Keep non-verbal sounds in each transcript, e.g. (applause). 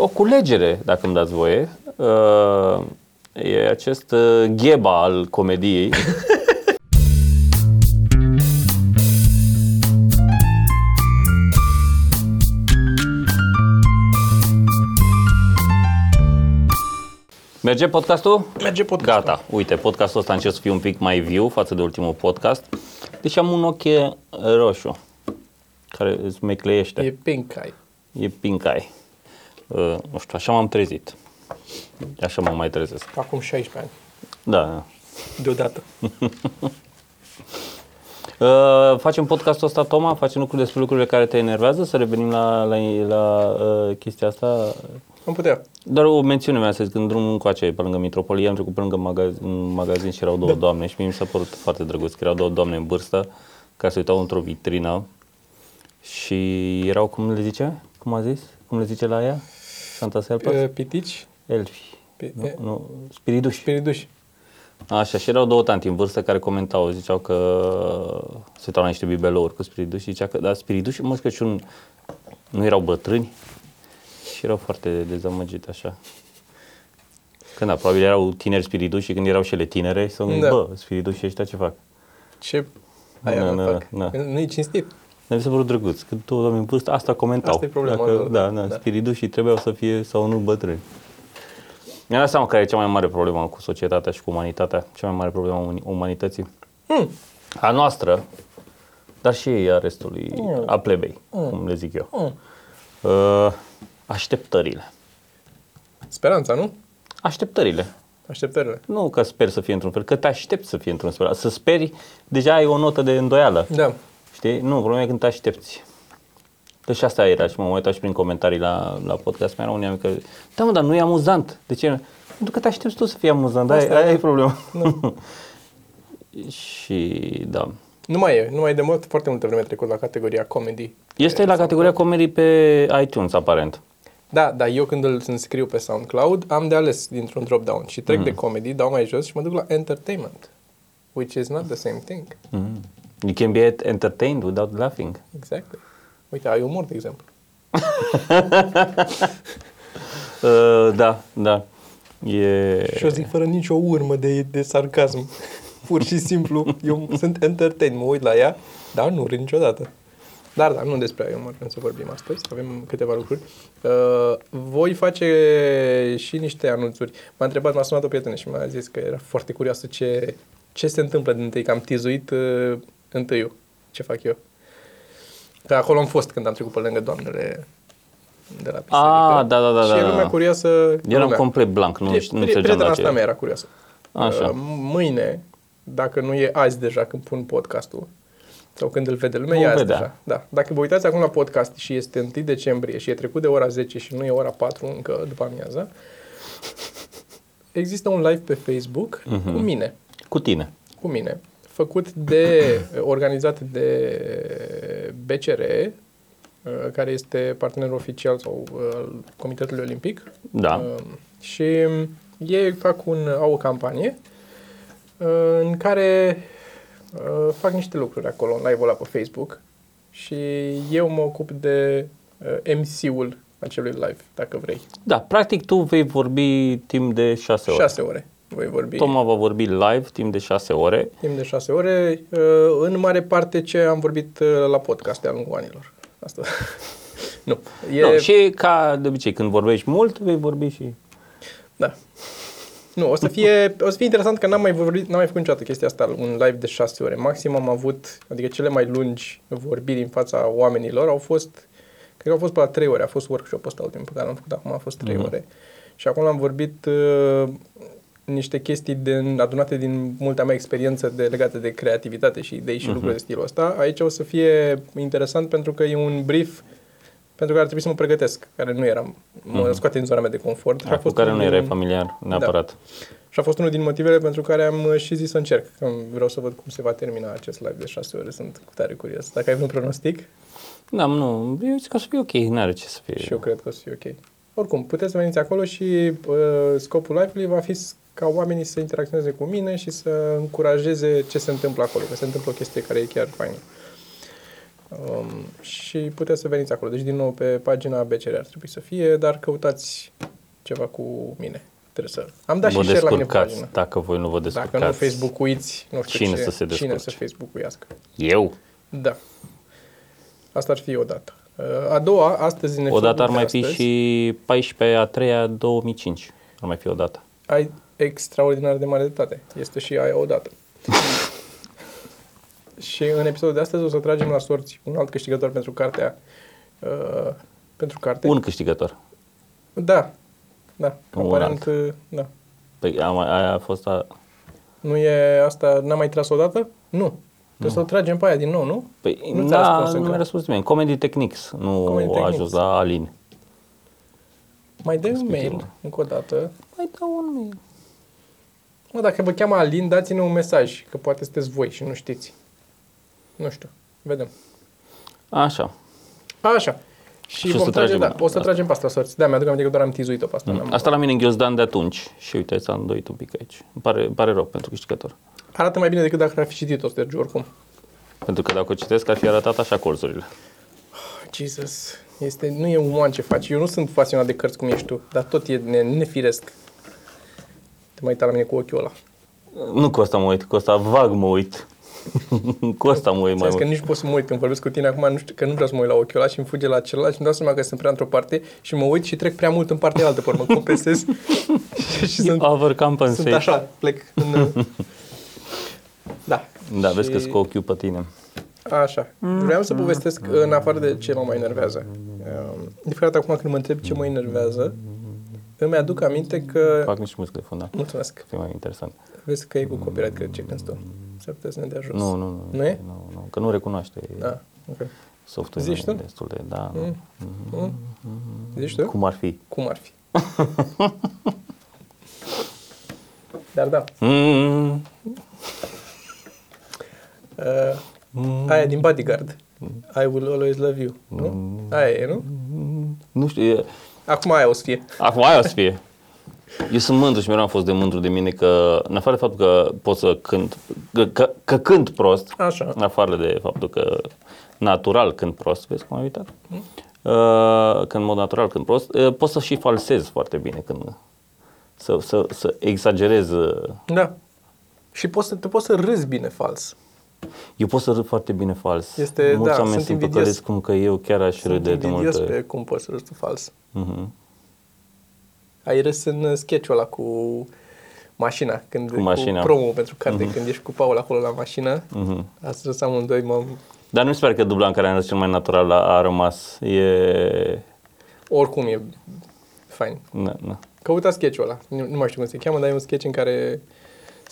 O culegere, dacă îmi dați voie. Uh, e acest uh, gheba al comediei. (laughs) Merge podcastul? Merge podcastul. Gata, uite, podcastul ăsta încerc să fie un pic mai viu față de ultimul podcast. Deci am un ochi roșu, care îți mecleiește. E pink eye. E pink eye. Uh, nu știu, așa m-am trezit. Așa mă mai trezesc. Acum 16 ani. Da. Deodată. (laughs) Uh, facem podcastul ăsta, Toma, facem lucruri despre lucrurile care te enervează, să revenim la, la, la uh, chestia asta. Am putea. Doar o mențiune mea, să zic, în drumul încoace, pe lângă Mitropolie, am trecut pe lângă magazin, un magazin și erau două da. doamne și mie mi s-a părut foarte drăguț, că erau două doamne în vârstă care se uitau într-o vitrină și erau, cum le zice? Cum a zis? Cum le zice la ea? Santa Selpa? Uh, Pitici. Elfi. Pi- Nu, e- nu, spiriduși. Spiriduși. Așa, și erau două tanti în vârstă care comentau, ziceau că se uitau la niște bibelouri cu spiriduși și zicea că, da, spiriduși, mă, că și un, nu erau bătrâni și erau foarte dezamăgite așa. Când da, probabil erau tineri spiriduși și când erau și ele tinere, să Da. da. bă, spiriduși ăștia ce fac? Ce aia Na, nu na, fac. na. Nu-i cinstit. Mi se părut drăguț, că două oameni în vârstă, asta comentau. Asta e problema Dacă, lor, da, da. da, Da. spiridușii trebuiau să fie sau nu bătrâni. Mi-am dat seama care e cea mai mare problemă cu societatea și cu umanitatea, cea mai mare problemă a uni- umanității. Hmm. A noastră, dar și a restului, Mm. a plebei, cum le zic eu. Hmm. Uh, așteptările. Speranța, nu? Așteptările. Așteptările. Nu că sper să fie într-un fel, că te aștepți să fie într-un fel. Să speri, deja ai o notă de îndoială. Da. Știi? Nu, problema e când te aștepți. Deci asta era și mă uitam și prin comentarii la, la podcast, mai era unii că, da mă, dar nu e amuzant. De ce? Pentru că te aștepți tu să fie amuzant, aia, Asta e, aia da. e problema. Nu. (laughs) și da. Nu mai e. Nu mai e de mult, foarte multă vreme trecut la categoria comedy. Este la categoria comedy pe iTunes, aparent. Da, dar eu când îl înscriu pe SoundCloud, am de ales dintr-un drop-down și trec de comedy, dau mai jos și mă duc la entertainment, which is not the same thing. Mm. You can be entertained without laughing. Exactly. Uite, ai umor, de exemplu. (laughs) Uh, da, da. E... Și o zic fără nicio urmă de, de sarcasm. Pur și simplu, eu sunt entertained, mă uit la ea, dar nu râd niciodată. Dar, da, nu despre aia vrem să vorbim astăzi, avem câteva lucruri. Uh, voi face și niște anunțuri. M-a întrebat, m-a sunat o prietenă și mi-a zis că era foarte curioasă ce, ce se întâmplă din întâi, că am tizuit uh, întâiul, ce fac eu. Că acolo am fost când am trecut pe lângă doamnele de la biserică. Ah, da, da, da, Și da, e da. lumea curioasă. Eram lumea. complet blanc, nu, Pri- nu pri- înțelegeam Prietena la asta ce. mea era curioasă. Așa. Uh, Mâine, dacă nu e azi deja când pun podcastul, sau când îl vede lumea, Vom e azi vedea. deja. Da. Dacă vă uitați acum la podcast și este 1 decembrie și e trecut de ora 10 și nu e ora 4 încă după amiază, există un live pe Facebook Mhm. cu mine. Cu tine. Cu mine. Făcut de, organizat de BCR, uh, care este partenerul oficial sau uh, al Comitetului Olimpic. Da. Uh, și ei fac un, au o campanie uh, în care uh, fac niște lucruri acolo, în live-ul ăla pe Facebook și eu mă ocup de uh, MC-ul acelui live, dacă vrei. Da, practic tu vei vorbi timp de 6 ore. Șase ore voi vorbi. Toma va vorbi live timp de 6 ore. Timp de șase ore, uh, în mare parte ce am vorbit uh, la podcast de-a lungul anilor. Asta. (laughs) nu. E, Nu, și ca de obicei, când vorbești mult, vei vorbi și... Da. Nu, o să fie, o să fie interesant că n-am mai, vorbit, n-am mai făcut niciodată chestia asta, un live de șase ore. Maxim am avut, adică cele mai lungi vorbiri în fața oamenilor au fost, cred că au fost pe la trei ore, a fost workshop-ul ăsta ultimul pe care l-am făcut acum, a fost trei Mhm. ore. Și acum am vorbit uh, niște chestii din, adunate din multa mea experiență de, legate de creativitate și idei și lucruri de stilul ăsta. Aici o să fie interesant pentru că e un brief pentru care ar trebui să mă pregătesc, care nu eram, mă scoate din zona mea de confort. Și a Da, cu fost care unul nu erai din- familiar neapărat. și a fost unul din motivele pentru care am uh, și zis să încerc. Că vreau să văd cum se va termina acest live de șase ore. Sunt cu tare curios. Dacă ai vreun pronostic, Da, nu, eu zic că o să fie ok, n-are ce să fie. și eu cred că o să fie ok. Oricum, puteți să veniți acolo și uh, scopul live-ului va fi s- ca oamenii să interacționeze cu mine și să încurajeze ce se întâmplă acolo, că se întâmplă o chestie care e chiar faină. Um, și puteți să veniți acolo. Deci, din nou, pe pagina BCR ar trebui să fie, dar căutați ceva cu mine. Trebuie să... Am dat vă și share la mine pe descurcați. pagină. Dacă voi nu vă Dacă descurcați. nu Facebook-uiți, nu știu Cine ce, să se cine descurce? să Facebook-uiască. Eu? Da. Asta ar fi o dată. Uh, A doua, astăzi în O dată ar episodul mai de fi astăzi, și 14 a 3 a 2005. Ar mai fi o dată. Ai extraordinar de mare dreptate. Este și aia o dată. (laughs) și în episodul de astăzi o să tragem la sorți un alt câștigător pentru cartea. Uh, pentru carte. Un câștigător. Da. Da. Un Aparent, uh, da. Păi am, aia a fost a... Nu e asta, n-am mai tras o dată? Nu. Trebuie să o tragem pe aia din nou, nu? Păi, Nu ți-a da, răspuns nu încă. mi-a răspuns nimeni. Comedy Techniques. Nu Comedy a Techniques. ajuns la Alin. Mai dă un Respectiv. mail, încă o dată. Mai dau un mail. Mă, dacă vă cheamă Alin, dați-ne un mesaj, că poate sunteți voi și nu știți. Nu știu. Vedem. Așa. Așa. Și, Și o vom să trage, tragem da, o să asta. tragem pe asta sorți. Da, mi-aduc aminte că doar am tizuit-o pe asta. n-am- Asta la mine în ghiozdan de atunci. Și uite, s-a îndoit un pic aici. Îmi pare, îmi pare rău pentru câștigător. Arată mai bine decât dacă ar fi citit-o, Sergiu, oricum. Pentru că dacă o citesc, ar fi arătat așa colțurile. Jesus. Este, nu e uman ce faci. Eu nu sunt pasionat de cărți cum ești tu, dar tot e ne, nefiresc. Te mai uita la mine cu ochiul ăla. Nu cu asta mă uit, cu asta vag mă uit. (laughs) cu asta mă uit mai Mai că mult. nici pot să mă uit când vorbesc cu tine acum, nu știu, că nu vreau să mă uit la ochiul ăla și îmi fuge la celălalt și îmi dau seama că sunt prea într-o parte și mă uit și trec prea mult în partea altă, pe urmă, compensez (laughs) și sunt, Overcompensate. sunt așa, plec în... (laughs) Da. Da, vezi că Și- sunt cu ochiul pe tine. Așa. Vreau să povestesc în afară de ce mă mai enervează. Um, De fiecare dată acum când mă întreb ce mă enervează, îmi aduc aminte că... Fac niște muzică de fond, da. Mulțumesc. Fie mai interesant. Vezi că e cu copyright, cred ce când tu. S-ar putea să ne dea jos. Nu, nu, nu. Nu e? Nu, nu, că nu recunoaște. Da, ok. Softul Zici e tu? destul de, da. Mm. nu. Mm. Zici tu? Cum ar fi? Cum ar fi? (laughs) Dar da, Mm. uh, aia din Bodyguard. I will always love you. Nu? Aia e, nu? Nu știu, e... Acum aia o să fie. Acum aia o să fie. Eu sunt mândru și mereu am fost de mândru de mine că, în afară de faptul că pot să cânt, că, că, că cânt prost, Așa. în afară de faptul că natural cânt prost, vezi cum am uitat? Uh, că în mod natural cânt prost, uh, pot să și falsez foarte bine când să, să, să exagerez. uh, Da. Și poți să, te poți să râzi bine fals. Eu pot să râd foarte bine fals. Este- Mulți da, oameni sunt sunt invidios. păcăliți cum că eu chiar aș Sunt râde de invidios multe pe cum poți să râzi tu fals. Mhm. Ai râs în uh, sketch-ul ăla cu mașina, când, Cu mașina. cu promo pentru carte, când ești cu Paul acolo la mașină, Mhm. ați râs amândoi, mă, Dar nu mi se pare că dubla în care am râs cel mai natural a, a rămas. E... oricum e fain. Na, na. Căuta sketch-ul ăla, nu, nu mai știu cum se cheamă, dar e un sketch în care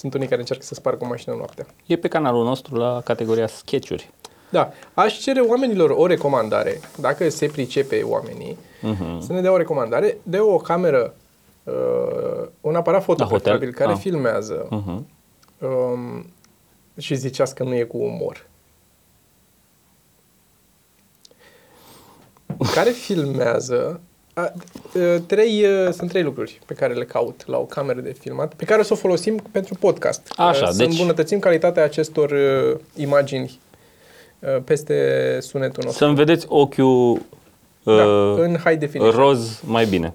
sunt unii care încearcă să spargă o mașină noaptea. E pe canalul nostru la categoria sketchuri. Da, aș cere oamenilor o recomandare, dacă se pricepe oamenii, Mhm. să ne dea o recomandare de o cameră, uh, un aparat foto La hotel? preferabil care Ah. filmează Mhm. um, și ziceați că nu e cu umor. Care filmează a, a, trei, a, sunt trei lucruri pe care le caut la o cameră de filmat, pe care o să o folosim pentru podcast. Așa, A, să deci- îmbunătățim calitatea acestor a, imagini a, peste sunetul nostru. Să-mi vedeți ochiul Da, uh, în high definition. roz mai bine.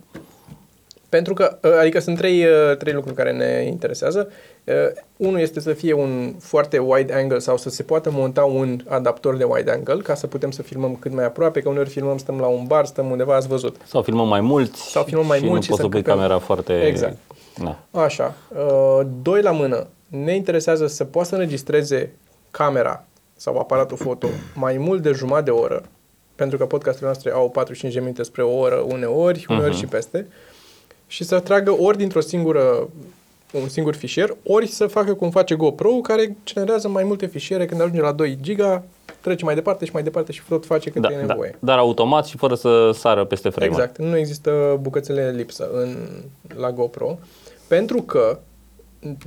Pentru că, uh, adică sunt trei, uh, trei lucruri care ne interesează. Uh, Unul este să fie un foarte wide angle sau să se poată monta un adaptor de wide angle ca să putem să filmăm cât mai aproape, că uneori filmăm, stăm la un bar, stăm undeva, ați văzut. Sau filmăm mai mulți. Sau filmăm mai și mulți nu și poți să să pui încăpem- camera foarte... Exact. Da. Așa. Uh, Doi la mână. Ne interesează să poată să înregistreze camera sau aparatul foto mai mult de jumătate de oră, pentru că podcasturile noastre au 45 de minute spre o oră uneori, uneori Mhm. și peste, și să tragă ori dintr-o singură un singur fișier, ori să facă cum face GoPro, care generează mai multe fișiere când ajunge la 2 giga, trece mai departe și mai departe și tot face cât Da, e da. nevoie. Dar automat și fără să sară peste frame Exact, nu există bucățele lipsă în, la GoPro, pentru că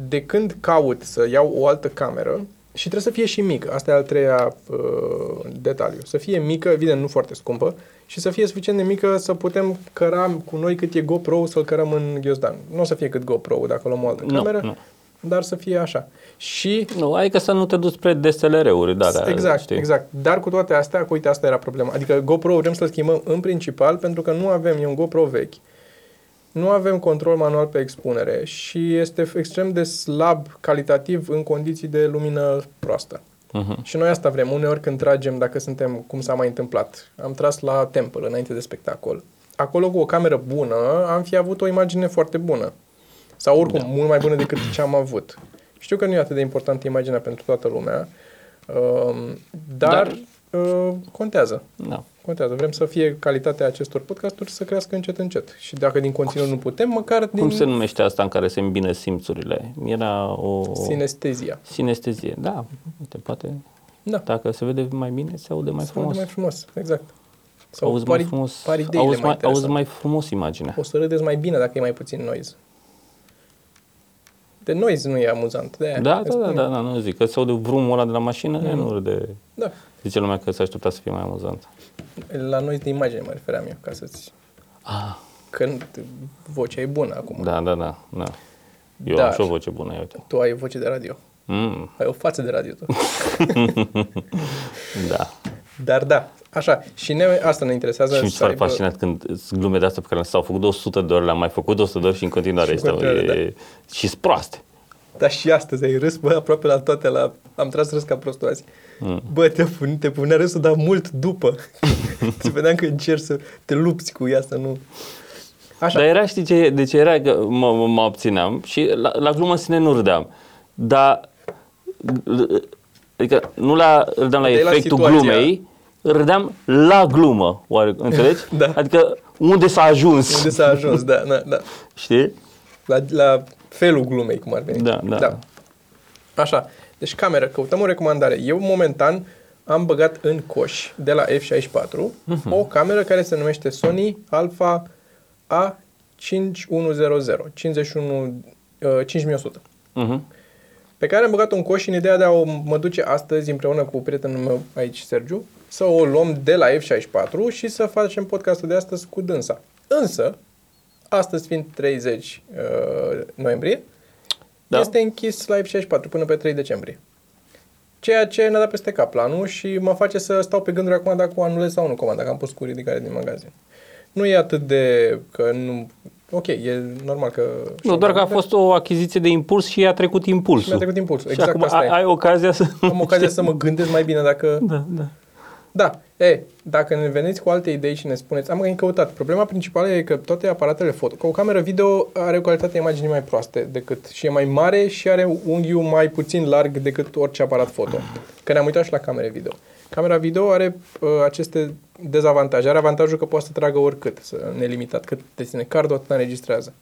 de când caut să iau o altă cameră, și trebuie să fie și mică, asta e al treia uh, detaliu, să fie mică, evident nu foarte scumpă, și să fie suficient de mică să putem căra cu noi cât e GoPro să-l cărăm în ghiozdan. Nu o să fie cât GoPro dacă luăm o altă Nu, cameră, nu. dar să fie așa. Și Nu, adică să nu te duci spre DSLR-uri, da, da, exact, știi? exact. Dar cu toate astea, cu uite, asta era problema. Adică GoPro vrem să-l schimbăm în principal pentru că nu avem, e un GoPro vechi, nu avem control manual pe expunere și este extrem de slab calitativ în condiții de lumină proastă. Mhm. Și noi asta vrem. Uneori când tragem, dacă suntem, cum s-a mai întâmplat, am tras la Temple înainte de spectacol. Acolo cu o cameră bună am fi avut o imagine foarte bună. Sau oricum, da. mult mai bună decât ce am avut. Știu că nu e atât de importantă imaginea pentru toată lumea, um, dar, Dar- uh, contează. Da. Contează. Vrem să fie calitatea acestor podcasturi să crească încet, încet. Și dacă din conținut nu putem, măcar din Cum se numește asta în care se îmbină simțurile? Era o... sinestezia. Sinestezie. Da, uite, poate Da. dacă se vede mai bine, se aude mai Să frumos. mai frumos, exact. Sau auzi mai frumos, pari ideile auzi, mai, mai, auzi interesante. mai frumos imaginea. O să râdeți mai bine dacă e mai puțin noise. De noise nu e amuzant. De aia Da, îți da, da, spun da, eu. da, nu zic. Că se aude vrumul ăla de la mașină, mm. nu râde. da. Zice lumea că se aștepta să fie mai amuzant. La noise de imagine mă refeream eu, ca să-ți... Ah, Când vocea e bună acum. da, da, da, da. Eu Dar- am și o voce bună, ia uite. Tu ai voce de radio. Mm, Ai o față de radio tu. (laughs) da. Dar da, așa. Și ne, asta ne interesează. Și mi se să pare aibă- fascinant când sunt glume de astea pe care s-au făcut de 100 de ori, le-am mai făcut de 100 de ori și în continuare Și în este, continuare, e, și sunt proaste. Dar și astăzi ai râs, bă, aproape la toate, la... am tras râs ca prostul azi. Mm. Bă, te, pun, te punea râsul, dar mult după. (laughs) Să vedeam că încerci să te lupți cu ea, să nu... Așa. Dar era, știi ce, de ce era că mă, mă, mă obțineam și la, la glumă în sine nu râdeam. Dar, adică nu la, râdeam la Râdeai la efectul situația. glumei, râdeam la glumă, oare, (laughs) înțelegi? Da. Adică unde s-a ajuns, Unde s-a ajuns, da, da, da. (laughs) știi? La, la felul glumei, cum ar veni. Da, da. da. Așa. Deci cameră, căutăm o recomandare. Eu momentan am băgat în coș de la F64 Mhm. o cameră care se numește Sony Alpha A5100, 51, uh, 5100 Uh-huh. pe care am băgat un coș în ideea de a o mă duce astăzi împreună cu prietenul meu aici, Sergiu, să o luăm de la F64 și să facem podcastul de astăzi cu dânsa. Însă, astăzi fiind 30 uh, noiembrie, Da. da. este închis la F64 până pe 3 decembrie. Ceea ce ne-a dat peste cap planul și mă face să stau pe gânduri acum dacă o anulez sau nu comanda, că am pus cu ridicare din magazin. Nu e atât de că nu... Ok, e normal că... Nu, doar că a fost o achiziție de impuls și i-a trecut impulsul. Mi-a trecut impulsul, Și exact acum asta ai, e. ai ocazia să... Am ocazia să mă gândesc mai bine dacă... Da, da. Da, e, dacă ne veniți cu alte idei și ne spuneți, am căutat. Problema principală e că toate aparatele foto, că o cameră video are o calitate imaginii mai proaste decât și e mai mare și are unghiul mai puțin larg decât orice aparat foto. Că ne-am uitat și la camere video. Camera video are uh, aceste dezavantaje. Are avantajul că poate să tragă oricât, să nelimitat, cât te ține cardul, atât înregistrează.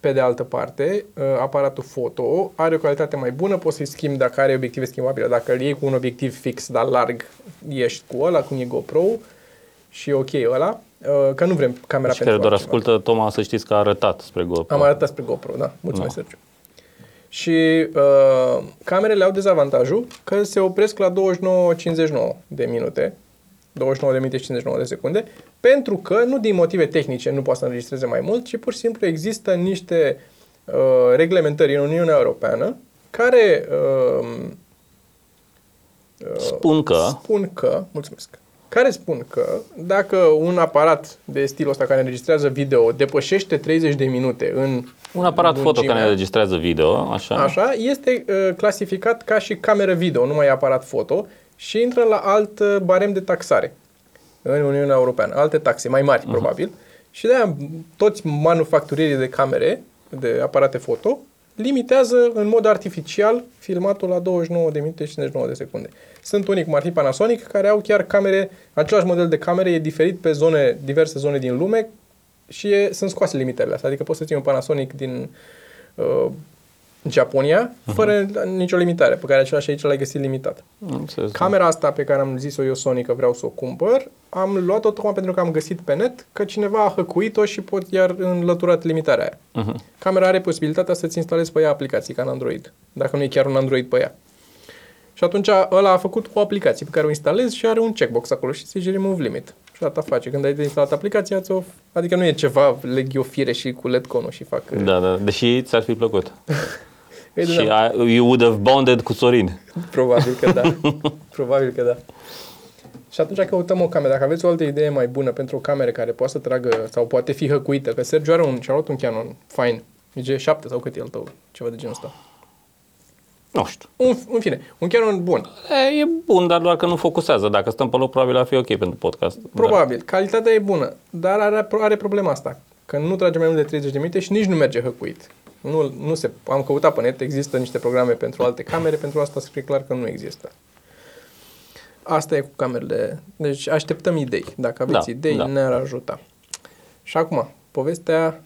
Pe de altă parte, uh, aparatul foto are o calitate mai bună, poți să-i schimbi dacă are obiective schimbabile. Dacă îl iei cu un obiectiv fix, dar larg, ești cu ăla, cum e GoPro și e ok ăla, uh, că nu vrem camera Și care doar altceva. ascultă, Toma, să știți că a arătat spre GoPro. Am arătat spre GoPro, da. Mulțumesc, Da. Sergiu. Și uh, camerele au dezavantajul că se opresc la 29-59 de minute, 29 de minute și 59 de secunde, pentru că, nu din motive tehnice, nu poate să înregistreze mai mult, ci pur și simplu există niște uh, reglementări în Uniunea Europeană care uh, Spun că... spun că, mulțumesc, care spun că dacă un aparat de stilul ăsta care înregistrează video depășește 30 de minute în Un aparat foto lungimea, care înregistrează video, așa, Așa, este uh, clasificat ca și cameră video, nu mai e aparat foto și intră la alt uh, barem de taxare în Uniunea Europeană, alte taxe mai mari, uh-huh. probabil. Și de aia toți manufacturierii de camere, de aparate foto, limitează în mod artificial filmatul la 29 de minute și 59 de secunde. Sunt unii, cum ar fi Panasonic, care au chiar camere, același model de camere e diferit pe zone, diverse zone din lume și e, sunt scoase limitele astea. Adică poți să ții un Panasonic din uh, Japonia, fără nicio limitare, pe care același aici l-ai găsit limitat. Am înțeles. Camera asta pe care am zis-o eu Sony că vreau să o cumpăr, am luat-o tocmai pentru că am găsit pe net că cineva a hăcuit-o și pot iar înlăturat limitarea aia. Mhm. Camera are posibilitatea să-ți instalezi pe ea aplicații ca în Android, dacă nu e chiar un Android pe ea. Și atunci ăla a făcut o aplicație pe care o instalezi și are un checkbox acolo și zice remove limit. Și asta face. Când ai de instalat aplicația, ți-o... adică nu e ceva, leg eu fire și cu LED conul și fac... Da, da, deși ți-ar fi plăcut. (laughs) Îi Și dădeam. I, you would have bonded cu Sorin. Probabil că da. (laughs) Probabil că da. Și atunci căutăm o cameră. Dacă aveți o altă idee mai bună pentru o cameră care poate să tragă sau poate fi hăcuită, că Sergio are un, și-a luat un Canon fine, G7 sau cât e al tău, ceva de genul ăsta. Nu știu. Un, în fine, un Canon bun. E, e bun, dar doar că nu focusează. Dacă stăm pe loc, probabil ar fi ok pentru podcast. Probabil. Calitatea e bună, dar are, are problema asta, că nu trage mai mult de 30 de minute și nici nu merge hăcuit. Nu, nu se, am căutat pe net, există niște programe pentru alte camere, pentru asta scrie clar că nu există. Asta e cu camerele. Deci așteptăm idei. Dacă aveți Da, idei, da. ne-ar ajuta. Și acum, povestea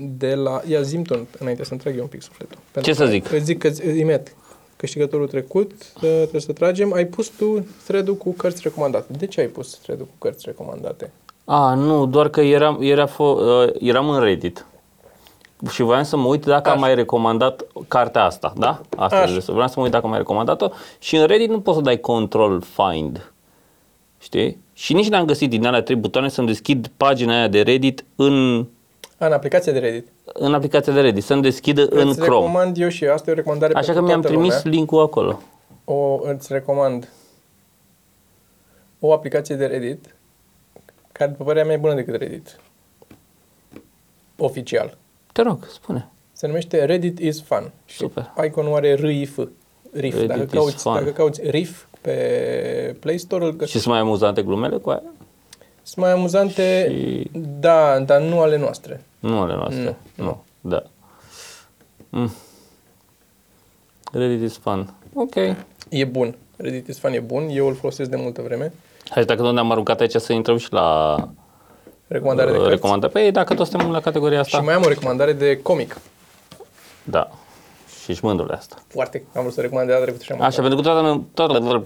de la... Ia zim tu înainte să-mi trag eu un pic sufletul. Pentru Ce să că zic? Îți zic că imediat câștigătorul trecut, uh, trebuie să tragem. Ai pus tu thread cu cărți recomandate. De ce ai pus thread cu cărți recomandate? A, nu, doar că eram, era fo, uh, eram în Reddit și voiam să mă uit dacă am Așa. mai recomandat cartea asta, da? Asta Așa. este. Vreau să mă uit dacă am mai recomandat-o și în Reddit nu poți să dai control find. Știi? Și nici n-am găsit din alea trei butoane să-mi deschid pagina aia de Reddit în, A, în aplicația de Reddit. în aplicația de Reddit, să-mi deschidă în îți Chrome. recomand eu și eu. Asta e o recomandare Așa că pentru mi-am toată trimis lumea. link-ul acolo. O, îți recomand o aplicație de Reddit care, după părerea mea, e bună decât Reddit. Oficial. Te rog, spune. Se numește Reddit is Fun. Și Super. iconul are RIF. RIF. Reddit Dacă is cauți, fun. dacă cauți RIF pe Play Store, îl Și găsești. sunt mai amuzante glumele cu aia? Sunt mai amuzante, Și- da, dar nu ale noastre. Nu ale noastre. Nu, Nu. Da. Mm. Reddit is fun. Ok. E bun. Reddit is Fun e bun. Eu îl folosesc de multă vreme. Hai, dacă tot ne-am aruncat aici să intrăm și la Recomandare de uh, cărți. recomandare. Păi, dacă tot suntem la categoria asta. Și mai am o recomandare de comic. Da. Și ești mândru de asta. Foarte. Am vrut să recomand de data trecută și am Așa, pentru că toată lumea... Toată...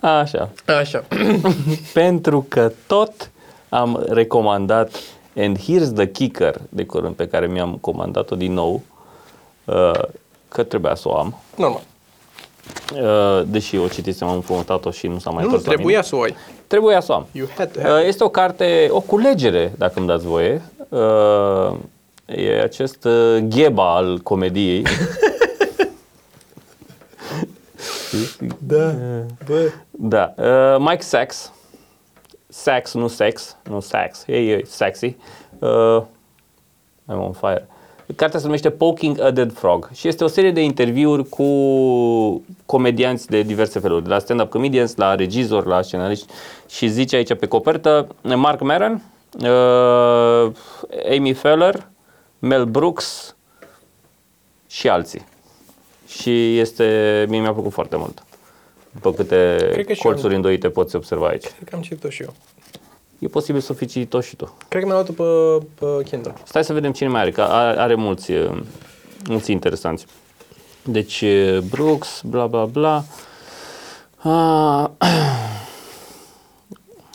Așa. Așa. pentru că tot am recomandat and here's the kicker de curând pe care mi-am comandat-o din nou uh, că trebuia să o am Normal. uh, deși o citisem, am împrumutat-o și nu s-a mai Nu, întors la mine. trebuia să o ai. Trebuia să o am. You had to have. Uh, Este o carte, o culegere, dacă îmi dați voie. Uh, E acest uh, gheba al comediei. (laughs) Da. Bă. Da. Uh, Mike Sachs. Sachs, nu sex, nu Sachs. E, e sexy. Uh, I'm on fire. Cartea se numește Poking a Dead Frog și este o serie de interviuri cu comedianți de diverse feluri, de la stand-up comedians, la regizori, la scenariști și zice aici pe copertă Mark Maron, uh, Amy Feller, Mel Brooks și alții. Și este, mie mi-a plăcut foarte mult. După câte Cred că și colțuri eu. îndoite poți observa aici. Cred că am citit-o și eu. E posibil să o fi citit și tu. Cred că mi-am luat-o pe, pe Kindle. Stai să vedem cine mai are, că are, are mulți, uh, mulți interesanți. Deci, uh, Brooks, bla bla bla. Ah,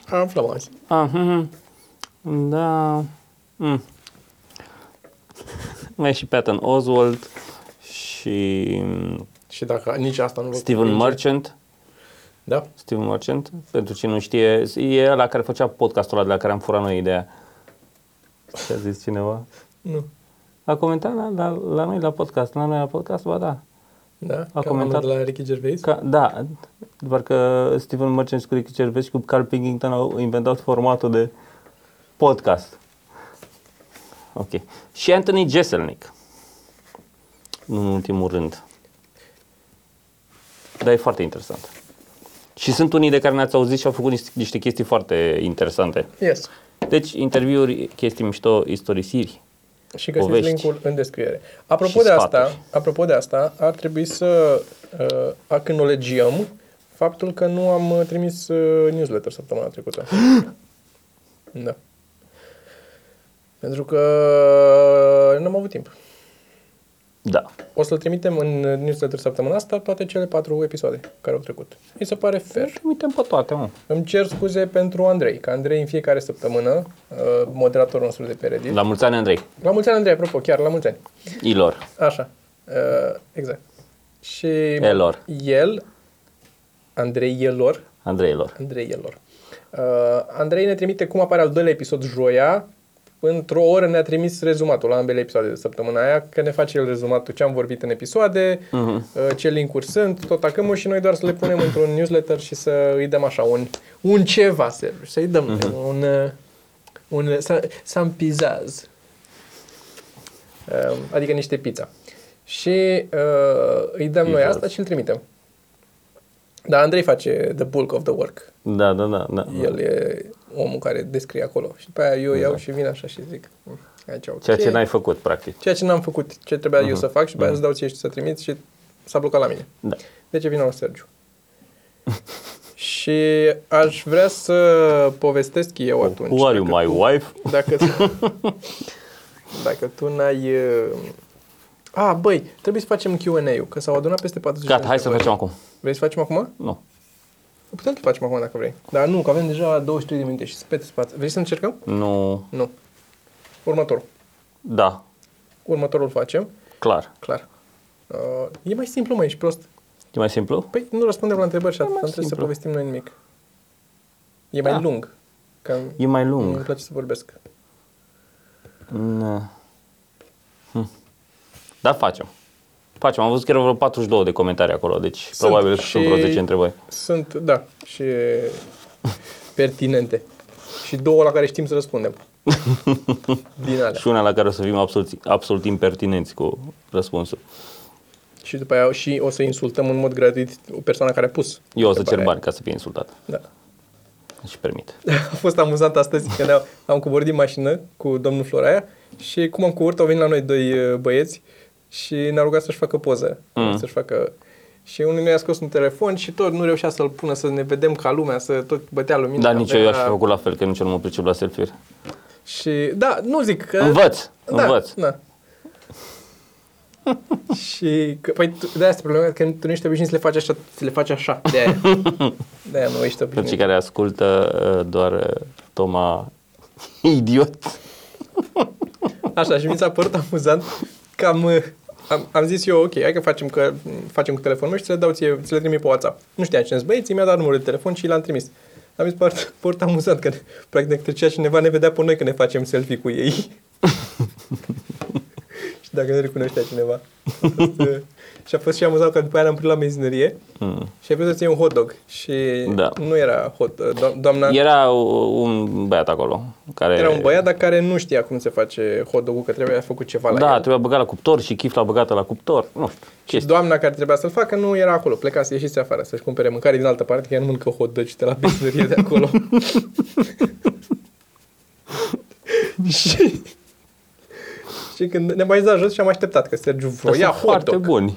Am aflat azi. ah, mhm. da. Mm. Mai e și Patton Oswald și mm, Și dacă nici asta nu vă Steven convinge- Merchant. Da? Steven Merchant, pentru cine nu știe, e ăla care făcea podcastul ăla de la care am furat noi ideea. Ce a zis cineva? Nu. A comentat la, la, la noi la podcast, la noi la podcast, ba da. Da? A Ca comentat- de la Ricky Gervais? Ca, da, doar că Steven Merchant și cu Ricky Gervais și cu Carl Pilkington au inventat formatul de podcast. Ok. Și Anthony Jeselnik. Nu în ultimul rând. Dar e foarte interesant. Și sunt unii de care ne-ați auzit și au făcut niște, niște chestii foarte interesante. Yes. Deci, interviuri, chestii mișto, istorisiri. Și găsiți Povești. linkul în descriere. Apropo Și de asta, sfaturi. apropo de asta, ar trebui să uh, acknowledgiem faptul că nu am uh, trimis uh, newsletter săptămâna trecută. (gasps) da. Pentru că nu am avut timp. Da. O să-l trimitem în newsletter săptămâna asta toate cele patru episoade care au trecut. Mi se pare fair. Uităm pe toate, mă. Îmi cer scuze pentru Andrei, că Andrei în fiecare săptămână, uh, moderatorul nostru de pe Reddit. La mulți ani, Andrei. La mulți ani, Andrei, apropo, chiar la mulți ani. Ilor. Așa, uh, exact. Și Elor. el Andreielor. Andreilor. Andreielor. Uh, Andrei ne trimite cum apare al doilea episod joia. Într-o oră ne-a trimis rezumatul la ambele episoade de săptămâna aia, că ne face el rezumatul ce am vorbit în episoade, uh-huh. ce linkuri sunt, tot acum și noi doar să le punem (laughs) într-un newsletter și să îi dăm așa un, un ceva, Sergiu, să-i dăm uh-huh. un, uh, un some pizzazz. Uh, adică niște pizza. Și uh, îi dăm noi asta și îl trimitem. Dar Andrei face the bulk of the work. Da, da, da. da El e omul care descrie acolo. Și după aia eu iau și vin așa și zic. "Mm, Aici, ok. Ceea ce n-ai făcut, practic. Ceea ce n-am făcut, ce trebuia eu să fac și după aia îți dau ție și să trimiți și s-a blocat la mine. Da. De ce vine la Sergiu? și aș vrea să povestesc eu atunci. Who are you, dacă my tu- wife? Dacă, (laughs) dacă tu n-ai... uh, A, băi, trebuie să facem Q&A-ul, că s-au adunat peste 40 Gata, de hai să întrebări. facem acum. Vrei să facem acum? Nu. Putem să facem acum dacă vrei. Dar nu, că avem deja 23 de minute și se pete spață. Vrei să încercăm? Nu. Nu. Următorul. Da, Următorul facem. clar. Clar. Uh, e mai simplu, mai ești prost. E mai simplu? Păi nu răspundem la întrebări și atât. mai Nu trebuie să simplu. povestim noi nimic. E mai Da. lung. Că E mai îmi lung. place să vorbesc. Na. Hm. Da, facem. Facem. Am văzut că erau vreo 42 de comentarii acolo, deci Sunt probabil că și- sunt vreo 10 întrebări. Sunt, da, și (laughs) pertinente. Și două la care știm să răspundem. (laughs) Din alea. Și una la care o să fim absolut, absolut impertinenți cu răspunsul. Și după aia și o să insultăm în mod gratuit o persoană care a pus. Eu o să cer întrebarea bani ca să fie insultat. Da. Și permit. (laughs) A fost amuzant astăzi că ne-am- am coborât din mașină cu domnul Floraia și cum am coborât au venit la noi doi uh, băieți și ne-au rugat să-și facă poză. Mm. Să-și facă... Și unul ne-a scos un telefon și tot nu reușea să-l pună să ne vedem ca lumea, să tot bătea lumina. Dar nici eu Avea- aș fi făcut la fel, că nici eu nu mă pricep la selfie Și da, nu zic că... Învăț, da, învăț. Da. (laughs) și că, păi, tu- de-aia este problema, că tu nu ești obișnuit să le faci așa, să le faci așa, de-aia. (laughs) de-aia nu ești Pentru obișnuit. cei care ascultă uh, doar uh, Toma (laughs) idiot. Așa, și mi s-a părut amuzant că am, uh, am, am zis eu, ok, hai că facem, că facem cu telefonul meu și ți le dau ție, ți le trimit pe WhatsApp. Nu știam cine sunt băieții, mi-a dat numărul de telefon și l-am trimis. Am zis, părut, părut amuzant că, practic, trecea cineva, ne vedea pe noi că ne facem selfie cu ei. (laughs) și dacă ne recunoștea cineva. (laughs) A fost, uh, și a fost și amuzant că după aia ne-am prit la benzinărie Mm. și a vrut să ție un hot dog. Și Da. nu era hot, uh, do- doamna... Era un băiat acolo. Care... Era un băiat, dar care nu știa cum se face hot dog că trebuia făcut ceva la Da, el. trebuia băgat la cuptor și chifla băgată la cuptor. Nu știu. Și Chestii. doamna care trebuia să-l facă nu era acolo. Pleca să ieșise afară, să-și cumpere mâncare din altă parte, că ea nu mâncă hot dog de la benzinărie de acolo. (laughs) și, și când ne-am mai dat jos și am așteptat că Sergiu Dar vroia sunt hot foarte dog. buni.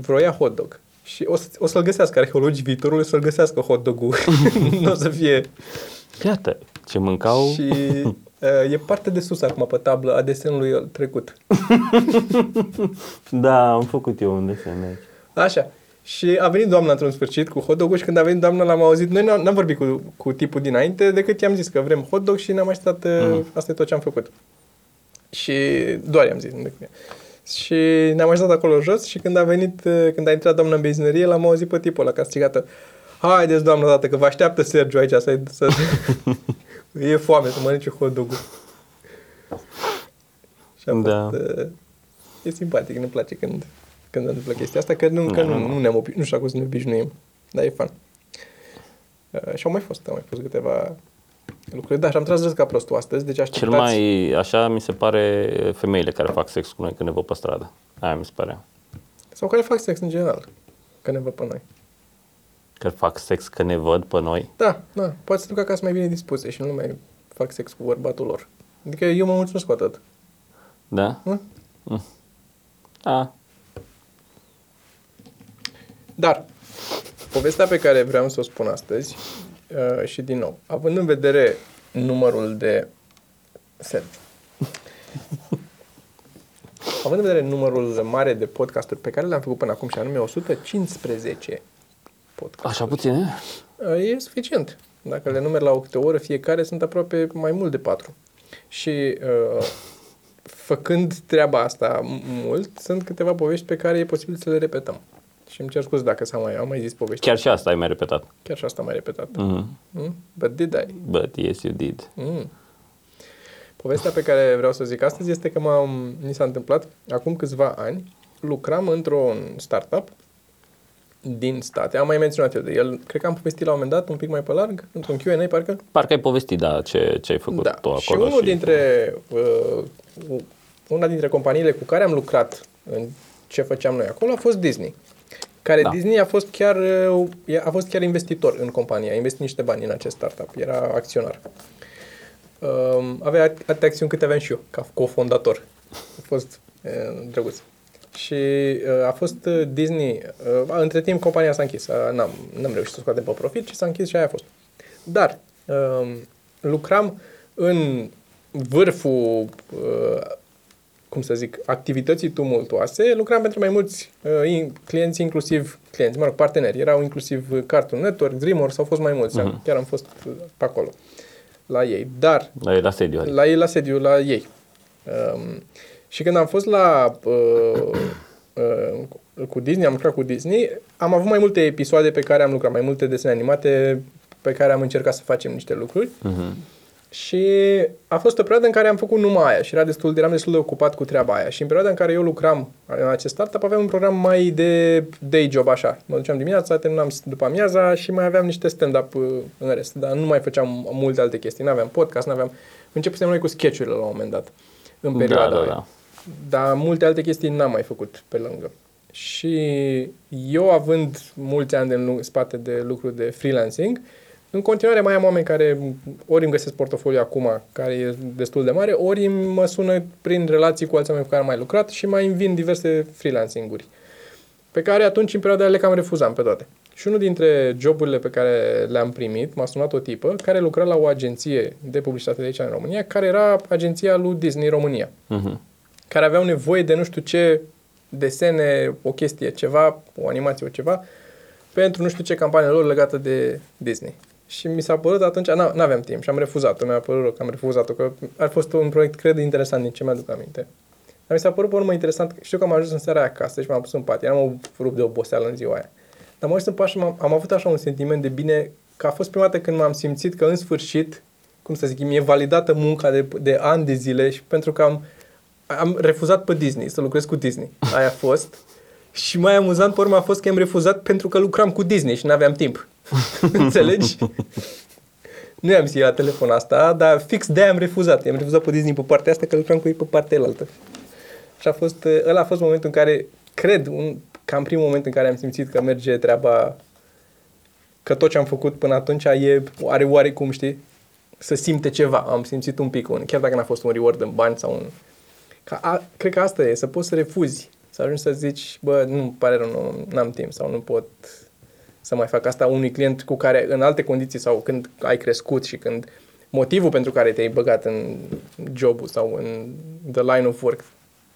Vroia hot dog. Și o, să, o să-l găsească arheologii viitorului, să-l găsească hot dog-ul. (laughs) nu o să fie... Iată, ce mâncau. Și (laughs) uh, e parte de sus acum pe tablă a desenului trecut. (laughs) Da, am făcut eu un desen aici. Așa. Și a venit doamna într-un sfârșit cu hot dog și când a venit doamna l-am auzit. Noi n-am, n-am vorbit cu, cu tipul dinainte decât i-am zis că vrem hot dog și ne-am așteptat, mm. asta e tot ce am făcut. Și doar i-am zis. nu decât ea. Și ne-am așteptat acolo jos și când a venit, uh, când a intrat doamna în benzinărie, l-am auzit pe tipul ăla castigată. Haideți, doamnă, dată, că vă așteaptă Sergiu aici să, să (laughs) e foame să mănânce hot dog Și a Da. fost, uh, e simpatic, ne place când, când se întâmplă chestia asta, că nu, că Da, nu, da. nu ne-am obi- nu știu acum să ne obișnuim, dar e fun. Uh, și au mai fost, au mai fost câteva lucruri. Da, și am tras râs ca prostul astăzi, deci Cel așteptați... mai așa mi se pare femeile care fac sex cu noi când ne văd pe stradă. Aia mi se pare. Sau care fac sex în general, că ne văd pe noi. Că fac sex că ne văd pe noi. Da, da, poate să duc acasă mai bine dispuse și nu mai fac sex cu bărbatul lor. Adică eu mă mulțumesc cu atât. Da? Hm? Da. Dar, povestea pe care vreau să o spun astăzi, uh, și din nou, având în vedere numărul de Sergiu, (laughs) având în vedere numărul mare de podcasturi pe care le-am făcut până acum, și anume 115 podcasturi, Așa puțin, uh, e suficient. Dacă le numeri la o câte o oră, fiecare sunt aproape mai mult de patru. Și uh, făcând treaba asta m- mult, sunt câteva povești pe care e posibil să le repetăm. Și îmi cer scuze dacă s-a mai, am mai zis povestea. Chiar și asta ai mai repetat. Chiar și asta am mai repetat. Mm. Mm? But did I? But yes, you did. Mm. Povestea pe care vreau să zic astăzi este că m-am, mi s-a întâmplat acum câțiva ani. Lucram într-un startup din state. Am mai menționat eu de el. Cred că am povestit la un moment dat, un pic mai pe larg, într-un Q&A, parcă. Parcă ai povestit, da, ce, ce ai făcut Da. tu acolo. și unul dintre, uh, una dintre companiile cu care am lucrat în ce făceam noi acolo a fost Disney. Care Da. Disney a fost chiar uh, a fost chiar investitor în companie, a investit niște bani în acest startup, era acționar. Um, avea atâtea acțiuni câte aveam și eu, ca cofondator. A fost uh, drăguț. Și uh, a fost uh, Disney, uh, între timp compania s-a închis, uh, n-am, n-am reușit să o scoatem pe profit și s-a închis și aia a fost. Dar uh, lucram în vârful, uh, cum să zic, activității tumultoase, lucram pentru mai mulți uh, in, clienți, inclusiv clienți, mă rog, parteneri. Erau inclusiv Cartoon Network, DreamWorks, au fost mai mulți, uh-huh. chiar am fost uh, pe acolo, la ei. Dar La ei la sediu. adică. la ei, la sediu, la ei. Um, și când am fost la uh, uh, cu Disney, am lucrat cu Disney, am avut mai multe episoade pe care am lucrat, mai multe desene animate pe care am încercat să facem niște lucruri. Mhm. Și a fost o perioadă în care am făcut numai aia și era destul, eram destul de ocupat cu treaba aia. Și în perioada în care eu lucram în acest startup, aveam un program mai de day job, așa. Mă duceam dimineața, terminam după amiaza și mai aveam niște stand-up uh, în rest. Dar nu mai făceam multe alte chestii. Nu aveam podcast, nu aveam... Începusem noi cu sketch-urile la un moment dat, în perioada Da, da, aia. da. Dar multe alte chestii n-am mai făcut pe lângă. Și eu, având mulți ani în lu- spate de lucru de freelancing, în continuare mai am oameni care ori îmi găsesc portofoliu acum, care e destul de mare, ori mă sună prin relații cu alți oameni cu care am mai lucrat și mai îmi vin diverse freelancing-uri. Pe care atunci, în perioada aia, le cam refuzam pe toate. Și unul dintre joburile pe care le-am primit, m-a sunat o tipă care lucra la o agenție de publicitate de aici în România, care era agenția lui Disney România Mhm. care aveau nevoie de nu știu ce desene, o chestie, ceva, o animație, o ceva, pentru nu știu ce campanie lor legată de Disney. Și mi s-a părut atunci, nu aveam timp și am refuzat-o, mi-a părut rău că am refuzat-o, că ar fost un proiect, cred, interesant din ce mi-aduc aminte. Dar mi s-a părut pe urmă interesant, știu că am ajuns în seara aia acasă și m-am pus în pat, eram o rup de oboseală în ziua aia. Dar m-am ajuns în pat și m-am, am avut așa un sentiment de bine, că a fost prima dată când m-am simțit că în sfârșit, cum să zic, mi-e validată munca de, de ani de zile și pentru că am, am refuzat pe Disney, să lucrez cu Disney. Aia a fost. Și mai amuzant pe urmă a fost că am refuzat pentru că lucram cu Disney și nu aveam timp. (laughs) Înțelegi? Nu i-am zis la telefon asta, dar fix de am refuzat. I-am refuzat pe Disney pe partea asta, că lucram cu ei pe partea elaltă. Și a fost, ăla a fost momentul în care, cred, un, cam primul moment în care am simțit că merge treaba, că tot ce am făcut până atunci e, are oarecum, știi, să simte ceva. Am simțit un pic, un, chiar dacă n-a fost un reward în bani sau un... Ca a, cred că asta e, să poți să refuzi, să ajungi să zici, bă, nu, pare rău, nu, n-am timp sau nu pot să mai fac asta unui client cu care în alte condiții sau când ai crescut și când motivul pentru care te-ai băgat în jobul sau în the line of work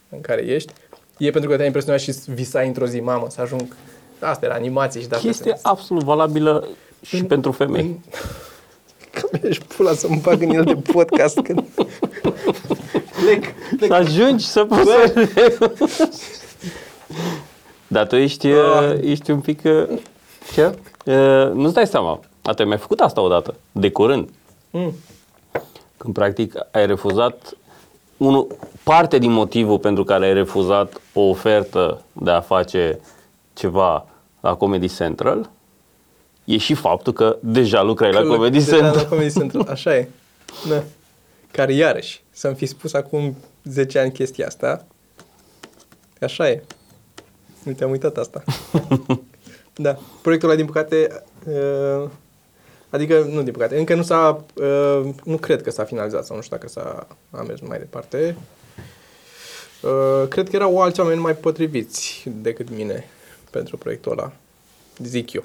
în care ești, e pentru că te-ai impresionat și visai într-o zi, mamă, să ajung Asta era animații și de astea. Chestie absolut valabilă și În- pentru femei. În... (laughs) Că mi-ești pula să-mi bag în el de podcast când... (laughs) plec, plec. Să ajungi să poți să... (laughs) Dar tu ești, Ah. ești un pic... uh, Ce? Uh, Nu-ți dai seama. A, tu ai mai făcut asta odată, de curând. Mm. Când practic ai refuzat unul, parte din motivul pentru care ai refuzat o ofertă de a face ceva la Comedy Central e și faptul că deja lucrai la Comedy Deja Central. La Comedy Central, așa e. Da. Care iarăși, să-mi fi spus acum 10 ani chestia asta, așa e. Nu te-am uitat asta. (laughs) da. Proiectul ăla, din păcate, uh, adică, nu din păcate, încă nu s-a, uh, nu cred că s-a finalizat sau nu știu dacă s-a a mers mai departe. Uh, cred că erau alți oameni mai potriviți decât mine pentru proiectul ăla, zic eu.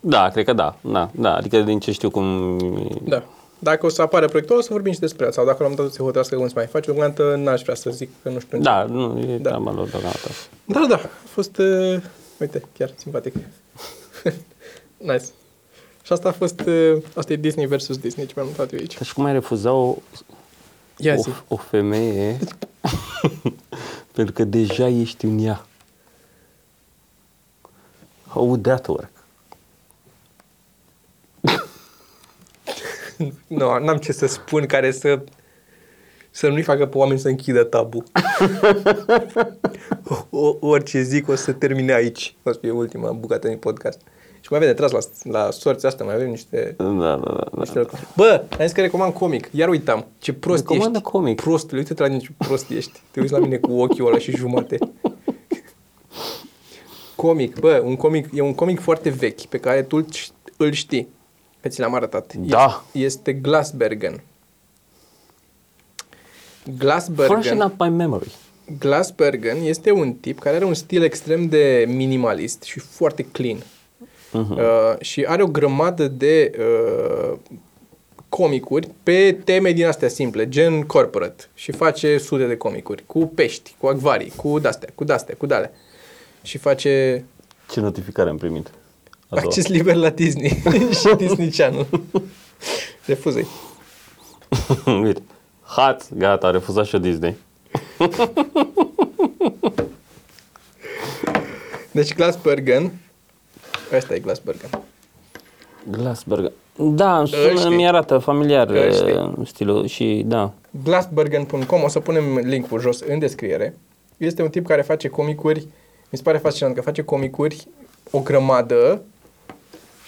Da, cred că da. da, da. Adică din ce știu cum... Da. Dacă o să apară proiectul, o să vorbim și despre el. Sau dacă l-am dat să hotărască cum să mai face, deocamdată n-aș vrea să zic că nu știu. Da, nu, e Da. treaba lor deocamdată. Da, da, a fost, uh, uite, chiar simpatic. (laughs) nice. Și asta a fost, uh, asta e Disney versus Disney, ce mi-am notat eu aici. Ca și cum ai refuza o, Ia o, zi. o femeie (laughs) pentru că deja ești în ea. How would that work? (laughs) Nu, n-am ce să spun care să să nu-i facă pe oameni să închidă tabu. (laughs) o, orice zic o să termine aici. O să fie ultima bucată din podcast. Și mai avem de tras la, la sorți asta, mai avem niște... Da, da, da. da. niște lucruri. Bă, am zis că recomand comic. Iar uitam. Ce prost Recomandă ești. comic. Prostule, uite-te la mine ce prost ești. Te uiți la mine cu ochiul ăla și jumate. comic, bă, un comic, e un comic foarte vechi pe care tu îl știi. Că ți l-am arătat. Da. Este, este Glassbergen. Glassbergen. Freshen up my memory. Glassbergen este un tip care are un stil extrem de minimalist și foarte clean. Uh-huh. Uh, și are o grămadă de uh, comicuri pe teme din astea simple, gen corporate. Și face sute de comicuri cu pești, cu acvarii, cu dastea, cu dastea, cu dale. Și face Ce notificare am primit? A doua. acces liber la Disney (laughs) și Disney Channel. Refuză-i. Uite. Hat, gata, a refuzat și Disney. Deci Glassbergen, ăsta e Glassbergen. Glassberg. Da, îmi Îl sună, știi. mi arată familiar Îl știi. uh, stilul și da. glassbergen.com, o să punem linkul jos în descriere. Este un tip care face comicuri, mi se pare fascinant că face comicuri o grămadă